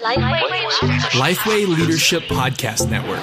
Lifeway. Lifeway Leadership Podcast Network.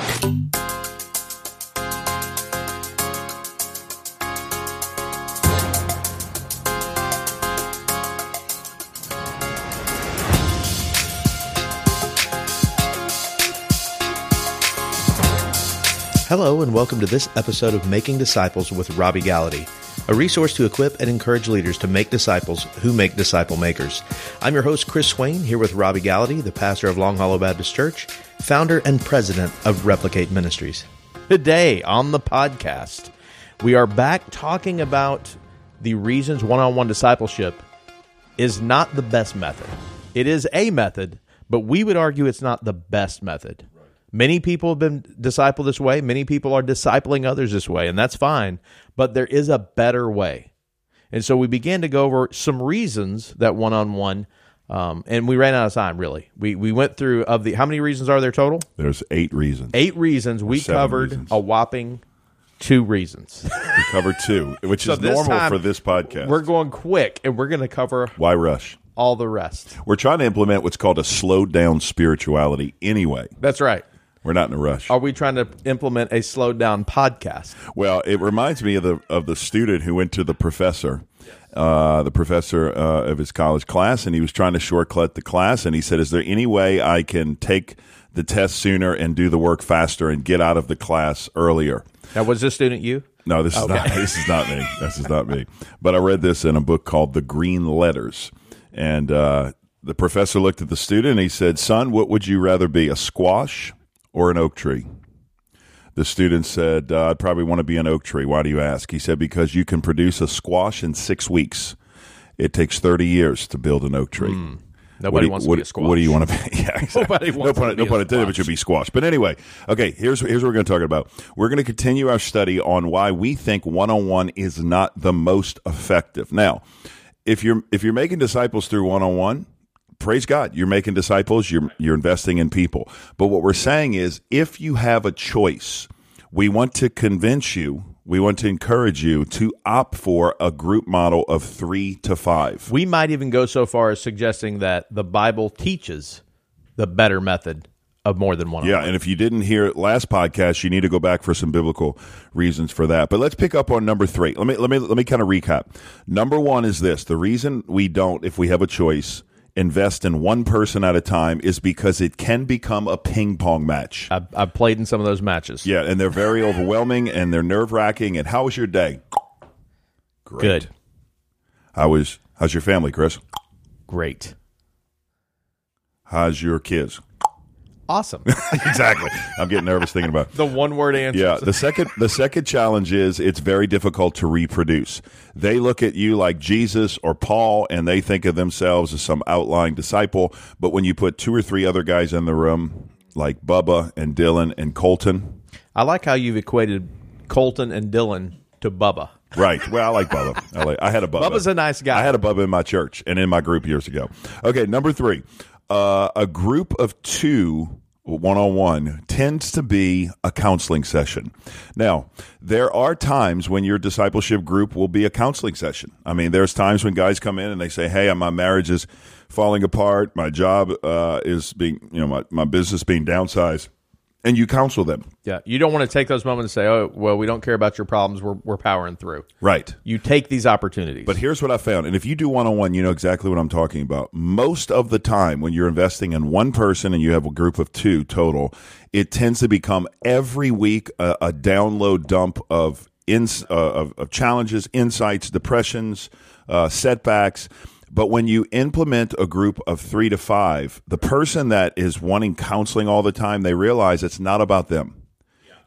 Hello, and welcome to this episode of Making Disciples with Robby Gallaty, a resource to equip and encourage leaders to make disciples who make disciple makers. I'm your host, Chris Swain, here with Robby Gallaty, the pastor of Long Hollow Baptist Church, founder and president of Replicate Ministries. Today on the podcast, we are back talking about the reasons one on one discipleship is not the best method. It is a method, but we would argue it's not the best method. Many people have been discipled this way. Many people are discipling others this way, and that's fine. But there is a better way. And so we began to go over some reasons that one on one, and we ran out of time, really. We, we went through, of the, how many reasons are there total? There's eight reasons. Eight reasons. We covered reasons. a whopping two reasons. We covered two, which So is normal for this podcast. We're going quick, and we're going to cover Why rush? all the rest. We're trying to implement what's called a slowed down spirituality anyway. That's right. We're not in a rush. Are we trying to implement a slowed down podcast? Well, it reminds me of the of the student who went to the professor, uh, the professor uh, of his college class, and he was trying to shortcut the class, and he said, "Is there any way I can take the test sooner and do the work faster and get out of the class earlier?" Now, was this student you? No, this is not. This is not me. This is not me. But I read this in a book called The Green Letters, and uh, the professor looked at the student and he said, "Son, what would you rather be, a squash or an oak tree?" The student said, uh, "I'd probably want to be an oak tree." Why do you ask? He said, "Because you can produce a squash in six weeks. It takes thirty years to build an oak tree." Nobody What you- wants what, to be a squash. What do you want to be? Yeah, exactly. Nobody no wants pun, to no be pun a intended, but you'll be squashed. But anyway, okay. Here's here's what we're going to talk about. We're going to continue our study on why we think one on one is not the most effective. Now, if you're if you're making disciples through one on one, praise God, you're making disciples. You're you're investing in people. But what we're saying is, if you have a choice, we want to convince you. We want to encourage you to opt for a group model of three to five. We might even go so far as suggesting that the Bible teaches the better method of more than one. Yeah, and if you didn't hear last podcast, you need to go back for some biblical reasons for that. But let's pick up on number three. Let me let me let me kind of recap. Number one is this: the reason we don't, if we have a choice, invest in one person at a time is because it can become a ping pong match. I've, I've played in some of those matches. Yeah, and they're very overwhelming and they're nerve wracking. And how was your day? Great. Good. How was how's your family, Chris? Great. How's your kids? Awesome. exactly. I'm getting nervous thinking about. it. the one word answer. Yeah, the second the second challenge is it's very difficult to reproduce. They look at you like Jesus or Paul and they think of themselves as some outlying disciple, but when you put two or three other guys in the room like Bubba and Dylan and Colton, I like how you've equated Colton and Dylan to Bubba. Right. Well, I like Bubba. I, like, I had a Bubba. Bubba's a nice guy. I had a Bubba in my church and in my group years ago. Okay, number three. Uh, a group of two one on one tends to be a counseling session. Now, there are times when your discipleship group will be a counseling session. I mean, there's times when guys come in and they say, Hey, my marriage is falling apart. My job uh, is being, you know, my, my business being downsized. And you counsel them. Yeah. You don't want to take those moments and say, oh, well, we don't care about your problems. We're, we're powering through. Right. You take these opportunities. But here's what I found. And if you do one on one, you know exactly what I'm talking about. Most of the time, when you're investing in one person and you have a group of two total, it tends to become every week a, a download dump of, ins, uh, of, of challenges, insights, depressions, uh, setbacks. But when you implement a group of three to five, the person that is wanting counseling all the time, they realize it's not about them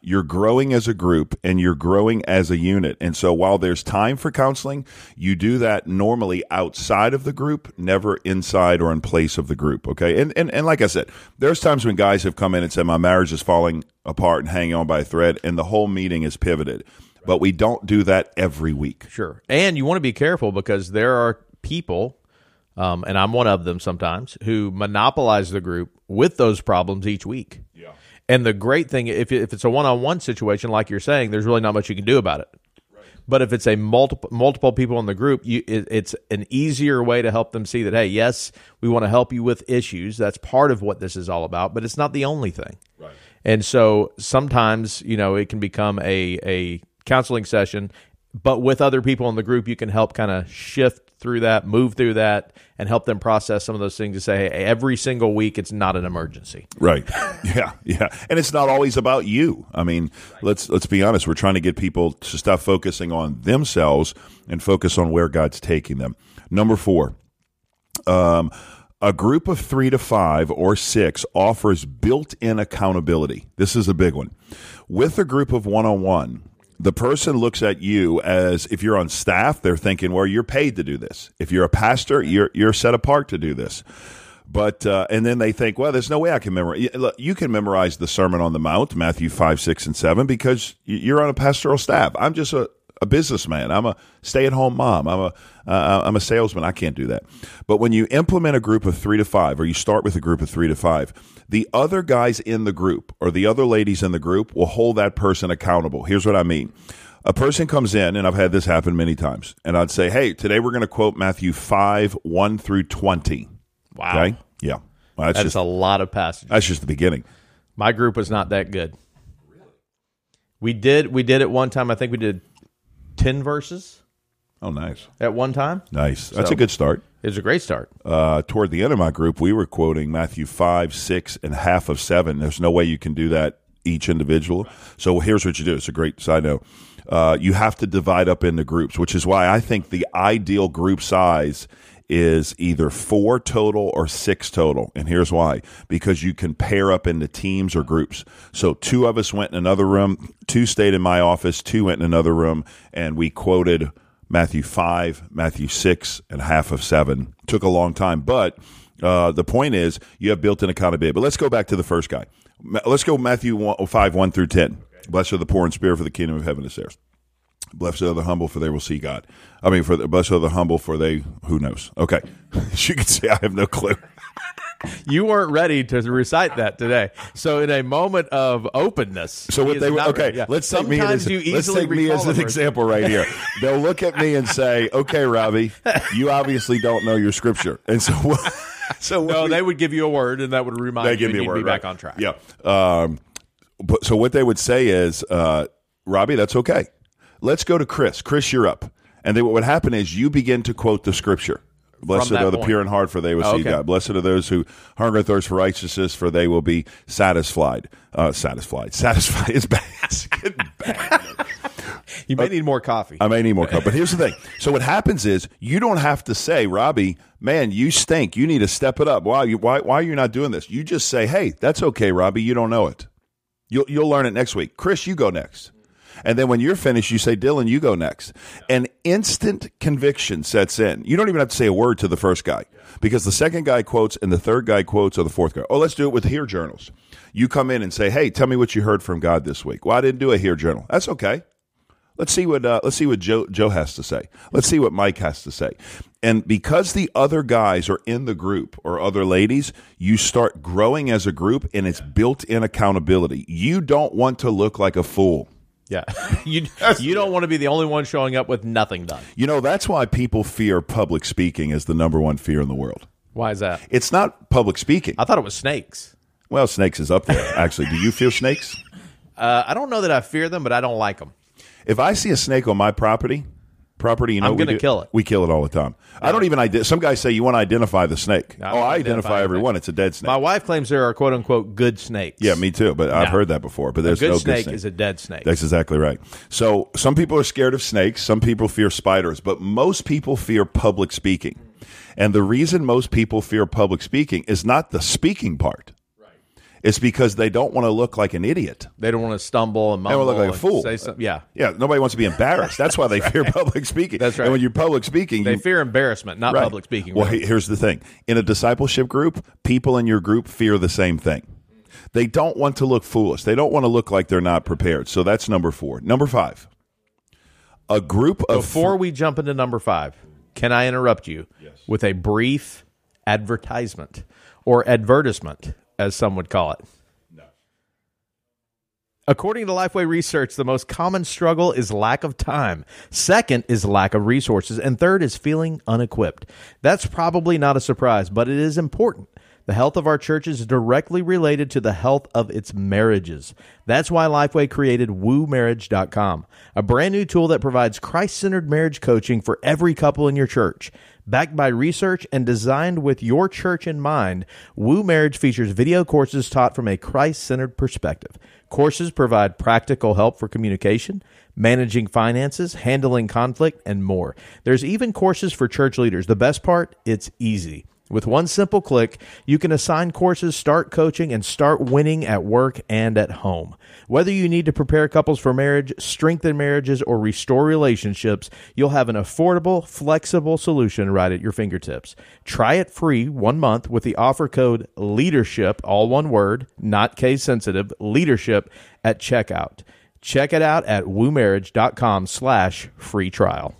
you're growing as a group and you're growing as a unit. And so while there's time for counseling, you do that normally outside of the group, never inside or in place of the group. Okay. And, and, and like I said, there's times when guys have come in and said, my marriage is falling apart and hanging on by a thread and the whole meeting is pivoted. But we don't do that every week. Sure. And you want to be careful because there are people, um, and I'm one of them sometimes, who monopolize the group with those problems each week. Yeah. And the great thing, if, if it's a one on one situation, like you're saying, there's really not much you can do about it. But if it's a multiple multiple people in the group, you it, it's an easier way to help them see that hey, yes, we want to help you with issues. That's part of what this is all about, but it's not the only thing. Right. And so sometimes you know it can become a a counseling session, but with other people in the group, you can help kind of shift through that, move through that, and help them process some of those things to say, hey, every single week it's not an emergency. Right. Yeah. Yeah. And it's not always about you. I mean, right. let's let's be honest. We're trying to get people to stop focusing on themselves and focus on where God's taking them. Number four. Um, a group of three to five or six offers built in accountability. This is a big one. With a group of one on one, the person looks at you as if you're on staff, they're thinking, well, you're paid to do this. If you're a pastor, you're you're set apart to do this. But uh, and then they think, well, there's no way I can memorize. You can memorize the Sermon on the Mount, Matthew five, six, and seven, because you're on a pastoral staff. I'm just a, a businessman. I'm a stay at home mom. I'm a uh, I'm a salesman. I can't do that. But when you implement a group of three to five, or you start with a group of three to five, the other guys in the group or the other ladies in the group will hold that person accountable. Here's what I mean. A person comes in, and I've had this happen many times, and I'd say, Hey, today we're going to quote Matthew 5, 1 through 20. Wow. Okay? Yeah. Well, that's, that's just, a lot of passages. That's just the beginning. My group was not that good. We did we did it one time. I think we did ten verses. Oh, nice. At one time. Nice. That's so, a good start. It was a great start. Uh, toward the end of my group, we were quoting Matthew 5, 6, and half of 7. There's no way you can do that each individual. So here's what you do. It's a great side note. Uh, you have to divide up into groups, which is why I think the ideal group size is either four total or six total. And here's why because you can pair up into teams or groups. So two of us went in another room, two stayed in my office, two went in another room, and we quoted Matthew 5, Matthew 6, and half of 7. Took a long time, but uh, the point is you have built in accountability. But let's go back to the first guy. Let's go Matthew 1, 5, 1 through 10. Blessed are the poor in spirit, for the kingdom of heaven is theirs. Blessed are the humble, for they will see God. I mean, for the, blessed are the humble, for they, who knows? Okay. You can see, I have no clue you weren't ready to recite that today. So in a moment of openness, so what they were okay. Yeah. Let's take me as, let's take me as an example right here. They'll look at me and say, "Okay, Robby, you obviously don't know your scripture," and so. so no, we, they would give you a word, and that would remind they you give me a word, be right. back on track. Yeah. Um, but so what they would say is, uh, Robby, that's okay. Let's go to Chris. Chris, you're up. And then what would happen is you begin to quote the scripture. Blessed are the point. pure in heart, for they will oh, see okay. God. Blessed are those who hunger and thirst for righteousness, for they will be satisfied. Uh, satisfied. Satisfied. It's bad. It's bad. you may uh, need more coffee. I may need more coffee. But here's the thing. So what happens is you don't have to say, Robby, man, you stink. You need to step it up. Why, why, why are you not doing this? You just say, hey, that's okay, Robby. You don't know it. You'll, you'll learn it next week. Chris, you go next. And then when you're finished, you say, Dylan, you go next. And instant conviction sets in. You don't even have to say a word to the first guy because the second guy quotes and the third guy quotes or the fourth guy. Oh, let's do it with Hear Journals. You come in and say, hey, tell me what you heard from God this week. Well, I didn't do a Hear Journal. That's okay. Let's see what uh, let's see what Joe Joe has to say. Let's see what Mike has to say. And because the other guys are in the group or other ladies, you start growing as a group and it's built in accountability. You don't want to look like a fool. Yeah. you you don't want to be the only one showing up with nothing done. You know, that's why people fear public speaking as the number one fear in the world. Why is that? It's not public speaking. I thought it was snakes. Well, snakes is up there, actually. Do you fear snakes? Uh, I don't know that I fear them, but I don't like them. If I see a snake on my property, property. You know, I'm going to kill it. We kill it all the time. Yeah. I don't even. Ide- some guys say you want to identify the snake. No, oh, I identify, everyone. It's a dead snake. My wife claims there are quote unquote good snakes. Yeah, me too. But no. I've heard that before. But there's a good no snake good snake. Is a dead snake. That's exactly right. So some people are scared of snakes. Some people fear spiders. But most people fear public speaking. And the reason most people fear public speaking is not the speaking part. It's because they don't want to look like an idiot. They don't want to stumble and mumble. They want to look like a fool. Say something. Yeah, yeah. Nobody wants to be embarrassed. That's why they fear public speaking. That's right. And when you're public speaking, they you, fear embarrassment, not right. public speaking. Well, really. here's the thing: in a discipleship group, people in your group fear the same thing. They don't want to look foolish. They don't want to look like they're not prepared. So that's number four. Number five. A group of before we jump into number five, can I interrupt you yes. with a brief advertisement or advertisement, as some would call it? No. According to Lifeway Research, the most common struggle is lack of time. Second is lack of resources. And third is feeling unequipped. That's probably not a surprise, but it is important. The health of our church is directly related to the health of its marriages. That's why Lifeway created woomarriage.com, a brand new tool that provides Christ centered marriage coaching for every couple in your church. Backed by research and designed with your church in mind, Woo Marriage features video courses taught from a Christ centered perspective. Courses provide practical help for communication, managing finances, handling conflict, and more. There's even courses for church leaders. The best part, it's easy. With one simple click, you can assign courses, start coaching, and start winning at work and at home. Whether you need to prepare couples for marriage, strengthen marriages, or restore relationships, you'll have an affordable, flexible solution right at your fingertips. Try it free one month with the offer code LEADERSHIP, all one word, not case sensitive, leadership at checkout. Check it out at woomarriage.com slash free trial.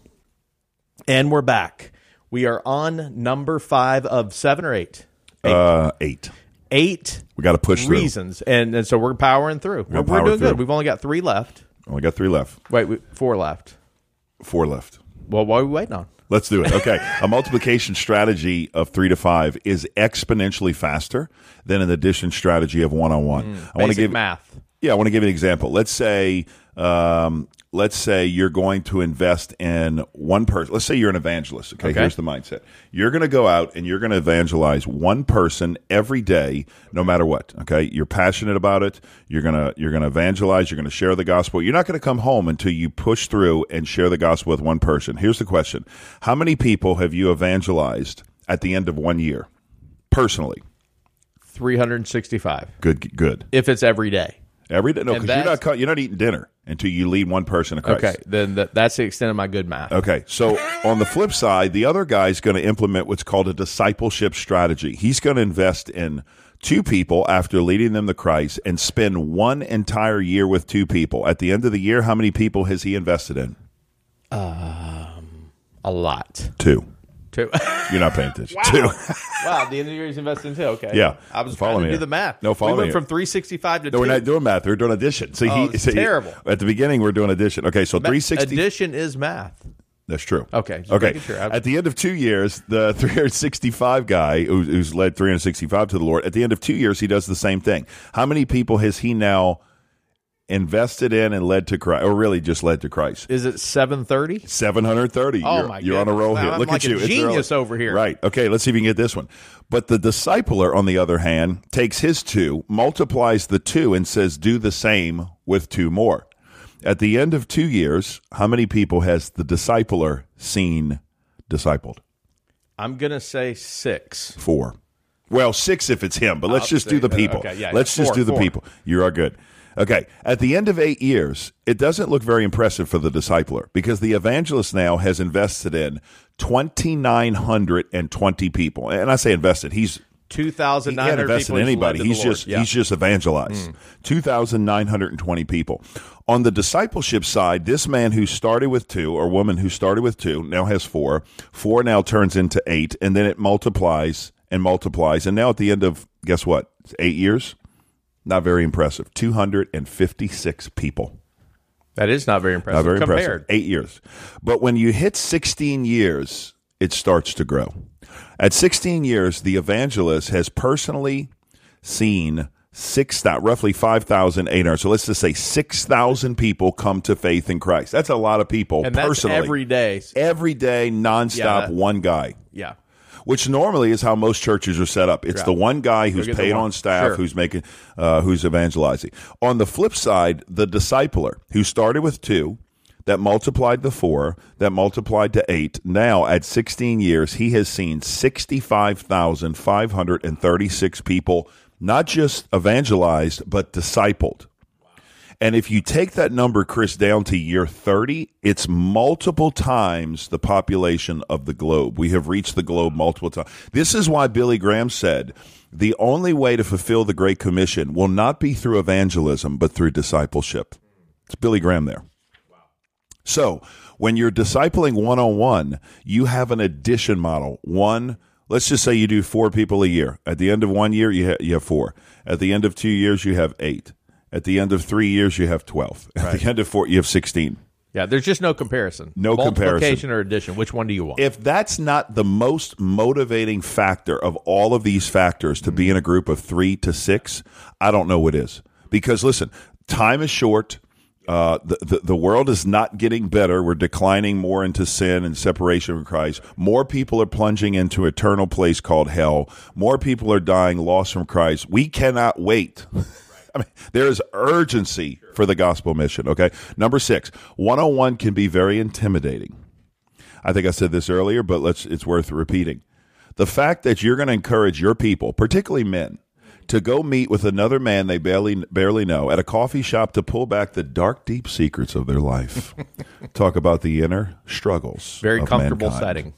And we're back. We are on number five of seven or eight. Eight. Uh, eight. eight We got to push through. reasons, and, and so we're powering through. We're, we're power doing through. good. We've only got three left. Only got three left. Wait, we, four left. Four left. Well, what are we waiting on? Let's do it. Okay. a multiplication strategy of three to five is exponentially faster than an addition strategy of one on one. I want to Basic give math. Yeah, I want to give you an example. Let's say, um, let's say you're going to invest in one person. Let's say you're an evangelist. Okay, Okay. here's the mindset. You're going to go out and you're going to evangelize one person every day, no matter what. Okay, you're passionate about it. You're gonna you're gonna evangelize. You're going to share the gospel. You're not going to come home until you push through and share the gospel with one person. Here's the question: How many people have you evangelized at the end of one year, personally? 365. Good, good. If it's every day. Every day, no, because you're not you're not eating dinner until you lead one person to Christ. Okay, then that, that's the extent of my good math. Okay, so on the flip side, the other guy's going to implement what's called a discipleship strategy. He's going to invest in two people after leading them to Christ and spend one entire year with two people. At the end of the year, how many people has he invested in? Um, A lot. Two. Two. You're not paying attention. Two. wow, the end of the year he's investing in two. Okay. Yeah. I was following trying to me do the math. No, follow we went me from here. 365 to No, two. we're not doing math. We're doing addition. See, Oh, he, it's see, terrible. At the beginning, we're doing addition. Okay, so 360. Addition is math. That's true. Okay, just Okay. making sure. I- At the end of two years, the 365 guy who, who's led 365 to the Lord, at the end of two years, he does the same thing. How many people has he now invested in and led to Christ, or really just led to Christ? Is it 730? 730. Oh, you're, my You're on a roll here. I'm Look like at you. It's genius over here. Right. Okay, let's see if we can get this one. But the discipler, on the other hand, takes his two, multiplies the two, and says, do the same with two more. At the end of two years, how many people has the discipler seen discipled? I'm going to say six. Four. Well, six if it's him, but let's I'll just do the uh, people. okay, yeah, let's yeah, just four, do the four. people. You are good. Okay. At the end of eight years, it doesn't look very impressive for the discipler because the evangelist now has invested in 2,920 people. And I say invested, he's he 2,900 hadn't invested people in he's anybody. He's just Yeah. he's just evangelized. Mm. Two thousand nine hundred and twenty people. On the discipleship side, this man who started with two, or woman who started with two, now has four. Four now turns into eight, and then it multiplies and multiplies, and now at the end of guess what? It's eight years. Not very impressive. Two hundred and fifty-six people. That is not very impressive. Not very compared. impressive. Eight years. But when you hit 16 years, it starts to grow. At 16 years, the evangelist has personally seen six thou- roughly 5,800. So let's just say 6,000 people come to faith in Christ. That's a lot of people And that's personally. every day. Every day, nonstop, Yeah, that- one guy. Yeah. Which normally is how most churches are set up. It's Yeah. the one guy who's paid on staff, Sure. who's making, uh, who's evangelizing. On the flip side, the discipler who started with two, that multiplied to four, that multiplied to eight. Now at 16 years, he has seen 65,536 people, not just evangelized, but discipled. And if you take that number, Chris, down to year 30, it's multiple times the population of the globe. We have reached the globe multiple times. This is why Billy Graham said the only way to fulfill the Great Commission will not be through evangelism, but through discipleship. It's Billy Graham there. So when you're discipling one on one, you have an addition model. One, let's just say you do four people a year. At the end of one year, you, ha- you have four. At the end of two years, you have eight. At the end of three years, you have 12. At the end of four, you have 16. Yeah, there's just no comparison. No Multiplication comparison. or addition. Which one do you want? If that's not the most motivating factor of all of these factors to be in a group of three to six, I don't know what is. Because listen, time is short. Uh, the, the the world is not getting better. We're declining more into sin and separation from Christ. More people are plunging into eternal place called hell. More people are dying lost from Christ. We cannot wait. I mean, there is urgency for the gospel mission. Okay. Number six, 101 can be very intimidating. I think I said this earlier, but let's it's worth repeating. The fact that you're going to encourage your people, particularly men, to go meet with another man they barely barely know at a coffee shop to pull back the dark, deep secrets of their life. Talk about the inner struggles. Very comfortable mankind. setting.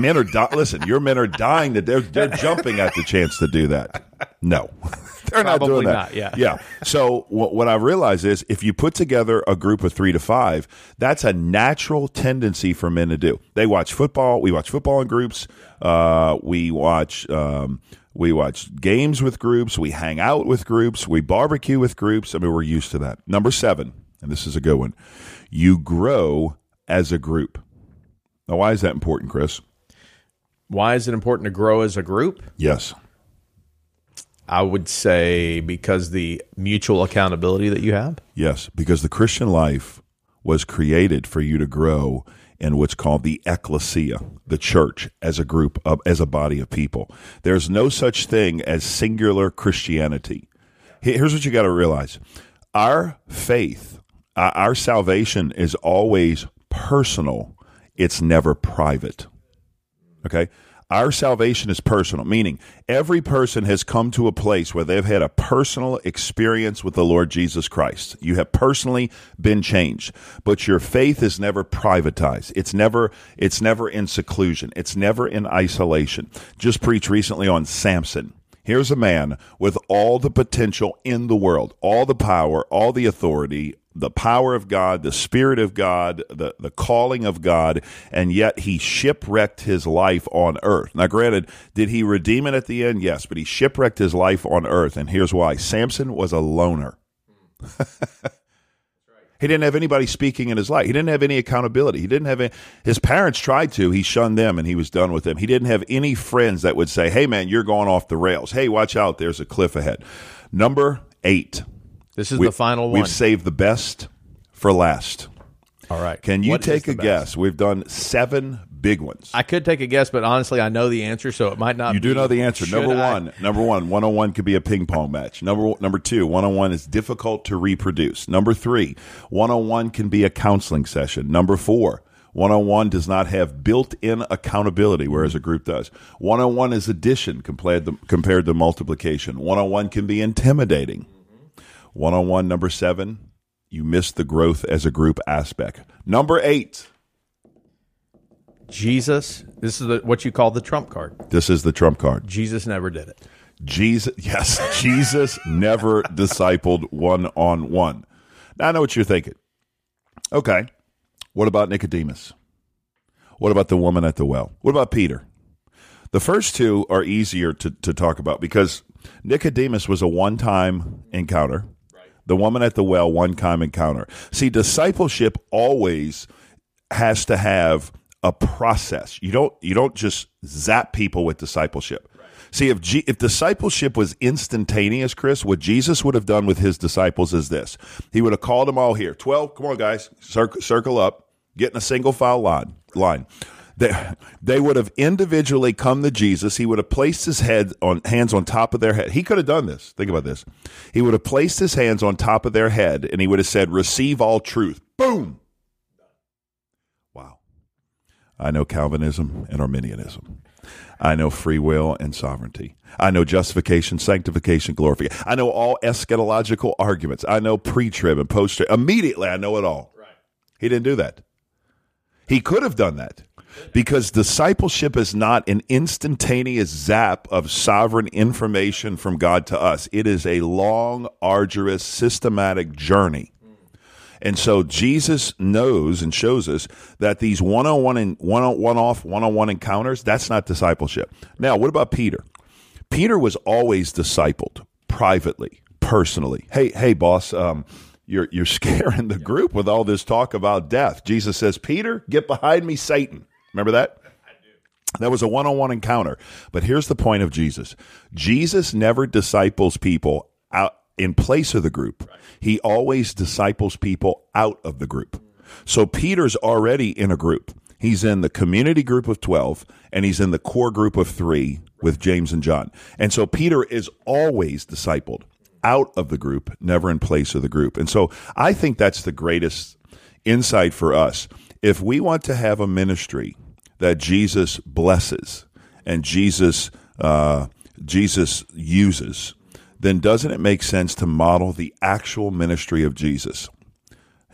Men are di- listen. Your men are dying to they're they're jumping at the chance to do that. No, they're not Probably doing that. not, yeah. yeah. So what, what I realize is if you put together a group of three to five, that's a natural tendency for men to do. They watch football. We watch football in groups. Uh, we watch. Um, we watch games with groups. We hang out with groups. We barbecue with groups. I mean, we're used to that. Number seven, and this is a good one. You grow as a group. Now, why is that important, Chris? Why is it important to grow as a group? Yes. I would say because the mutual accountability that you have. Yes, because the Christian life was created for you to grow in what's called the ecclesia, the church, as a group of as a body of people. There's no such thing as singular Christianity. Here's what you got to realize: our faith, our salvation, is always personal. It's never private. Okay. Our salvation is personal, meaning every person has come to a place where they've had a personal experience with the Lord Jesus Christ. You have personally been changed, but your faith is never privatized. It's never, it's never in seclusion. It's never in isolation. Just preached recently on Samson. Here's a man with all the potential in the world, all the power, all the authority, the power of God, the Spirit of God, the, the calling of God, and yet he shipwrecked his life on earth. Now, granted, did he redeem it at the end? Yes, but he shipwrecked his life on earth. And here's why Samson was a loner. He didn't have anybody speaking in his life. He didn't have any accountability. He didn't have any, his parents tried to. He shunned them and he was done with them. He didn't have any friends that would say, "Hey, man, you're going off the rails. Hey, watch out. There's a cliff ahead." Number eight. This is We- the final one. We've saved the best for last. All right. Can you What take a best? guess? We've done seven big ones. I could take a guess, but honestly, I know the answer, so it might not. Be You do know the answer. Should Number I? one, number one, one on one could be a ping pong match. Number number two, one on one is difficult to reproduce. Number three, one on one can be a counseling session. Number four, one on one does not have built in accountability, whereas a group does. One on one is addition compared to, compared to multiplication. One on one can be intimidating. One on one, number seven, you miss the growth as a group aspect. Number eight, Jesus. This is the, what you call the trump card. this is the trump card. Jesus never did it. Jesus, yes, Jesus never discipled one on one. Now I know what you're thinking. Okay, what about Nicodemus? What about the woman at the well? What about Peter? The first two are easier to, to talk about because Nicodemus was a one time encounter. The woman at the well, one time encounter. See, discipleship always has to have a process. You don't you don't just zap people with discipleship. See, if G, if discipleship was instantaneous, Chris, what Jesus would have done with his disciples is this: He would have called them all here. Twelve, come on, guys, circle, circle up, get in a single file line. Line. They, they would have individually come to Jesus. He would have placed his head on hands on top of their head. He could have done this. Think about this. He would have placed his hands on top of their head, and he would have said, "Receive all truth." Boom. Wow. I know Calvinism and Arminianism. I know free will and sovereignty. I know justification, sanctification, glorification. I know all eschatological arguments. I know pre-trib and post-trib. Immediately, I know it all. Right. He didn't do that. He could have done that because discipleship is not an instantaneous zap of sovereign information from God to us. It is a long, arduous, systematic journey. And so Jesus knows and shows us that these one-on-one and one-on-one off, one-on-one encounters, that's not discipleship. Now, what about Peter? Peter was always discipled privately, personally. Hey, hey, boss, um, you're you're scaring the group with all this talk about death. Jesus says, Peter, get behind me, Satan. Remember that? That was a one on one encounter. But here's the point of Jesus Jesus never disciples people out in place of the group, he always disciples people out of the group. So Peter's already in a group. He's in the community group of 12 and he's in the core group of three with James and John. And so Peter is always discipled out of the group, never in place of the group. And so I think that's the greatest insight for us. If we want to have a ministry that Jesus blesses and Jesus uh, Jesus uses, then doesn't it make sense to model the actual ministry of Jesus?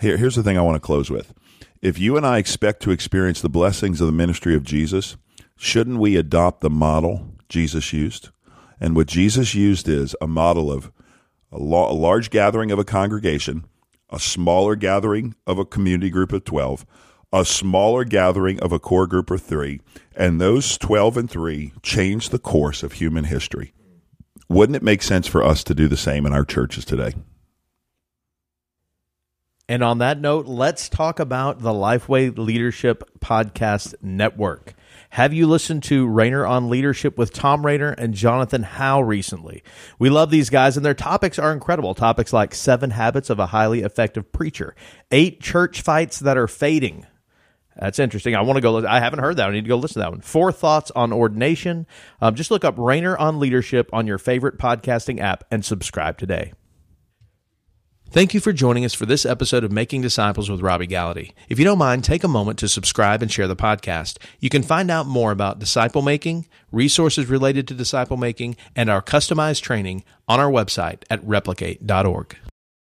Here, here's the thing I want to close with. If you and I expect to experience the blessings of the ministry of Jesus, shouldn't we adopt the model Jesus used? And what Jesus used is a model of a, large gathering of a congregation, a smaller gathering of a community group of 12, a smaller gathering of a core group of three, and those 12 and 3 changed the course of human history. Wouldn't it make sense for us to do the same in our churches today? And on that note, let's talk about the Lifeway Leadership Podcast Network. Have you listened to Rainer on Leadership with Tom Rainer and Jonathan Howe recently? We love these guys, and their topics are incredible. Topics like seven habits of a highly effective preacher, eight church fights that are fading. That's interesting. I want to go. I haven't heard that. I need to go listen to that one. Four thoughts on ordination. Um, just look up Rainer on Leadership on your favorite podcasting app and subscribe today. Thank you for joining us for this episode of Making Disciples with Robby Gallaty. If you don't mind, take a moment to subscribe and share the podcast. You can find out more about disciple making, resources related to disciple making, and our customized training on our website at replicate.org.